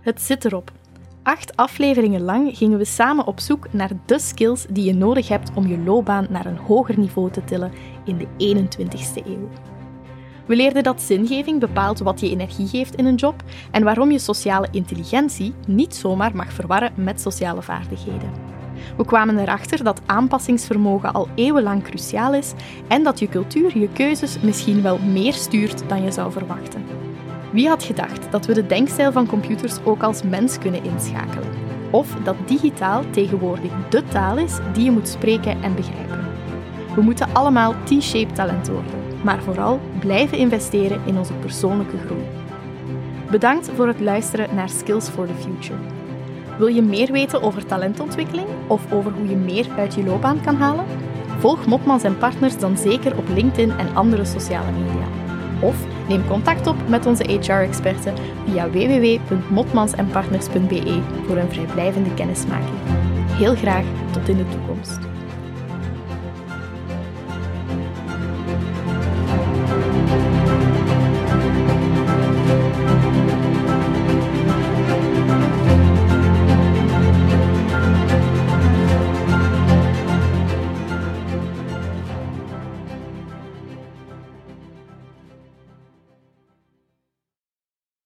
Het zit erop. Acht afleveringen lang gingen we samen op zoek naar de skills die je nodig hebt om je loopbaan naar een hoger niveau te tillen in de 21ste eeuw. We leerden dat zingeving bepaalt wat je energie geeft in een job en waarom je sociale intelligentie niet zomaar mag verwarren met sociale vaardigheden. We kwamen erachter dat aanpassingsvermogen al eeuwenlang cruciaal is en dat je cultuur je keuzes misschien wel meer stuurt dan je zou verwachten. Wie had gedacht dat we de denkstijl van computers ook als mens kunnen inschakelen? Of dat digitaal tegenwoordig de taal is die je moet spreken en begrijpen? We moeten allemaal T-shaped talent worden, maar vooral blijven investeren in onze persoonlijke groei. Bedankt voor het luisteren naar Skills for the Future. Wil je meer weten over talentontwikkeling of over hoe je meer uit je loopbaan kan halen? Volg Motmans en Partners dan zeker op LinkedIn en andere sociale media. Of neem contact op met onze HR-experten via www.motmansenpartners.be voor een vrijblijvende kennismaking. Heel graag tot in de toekomst.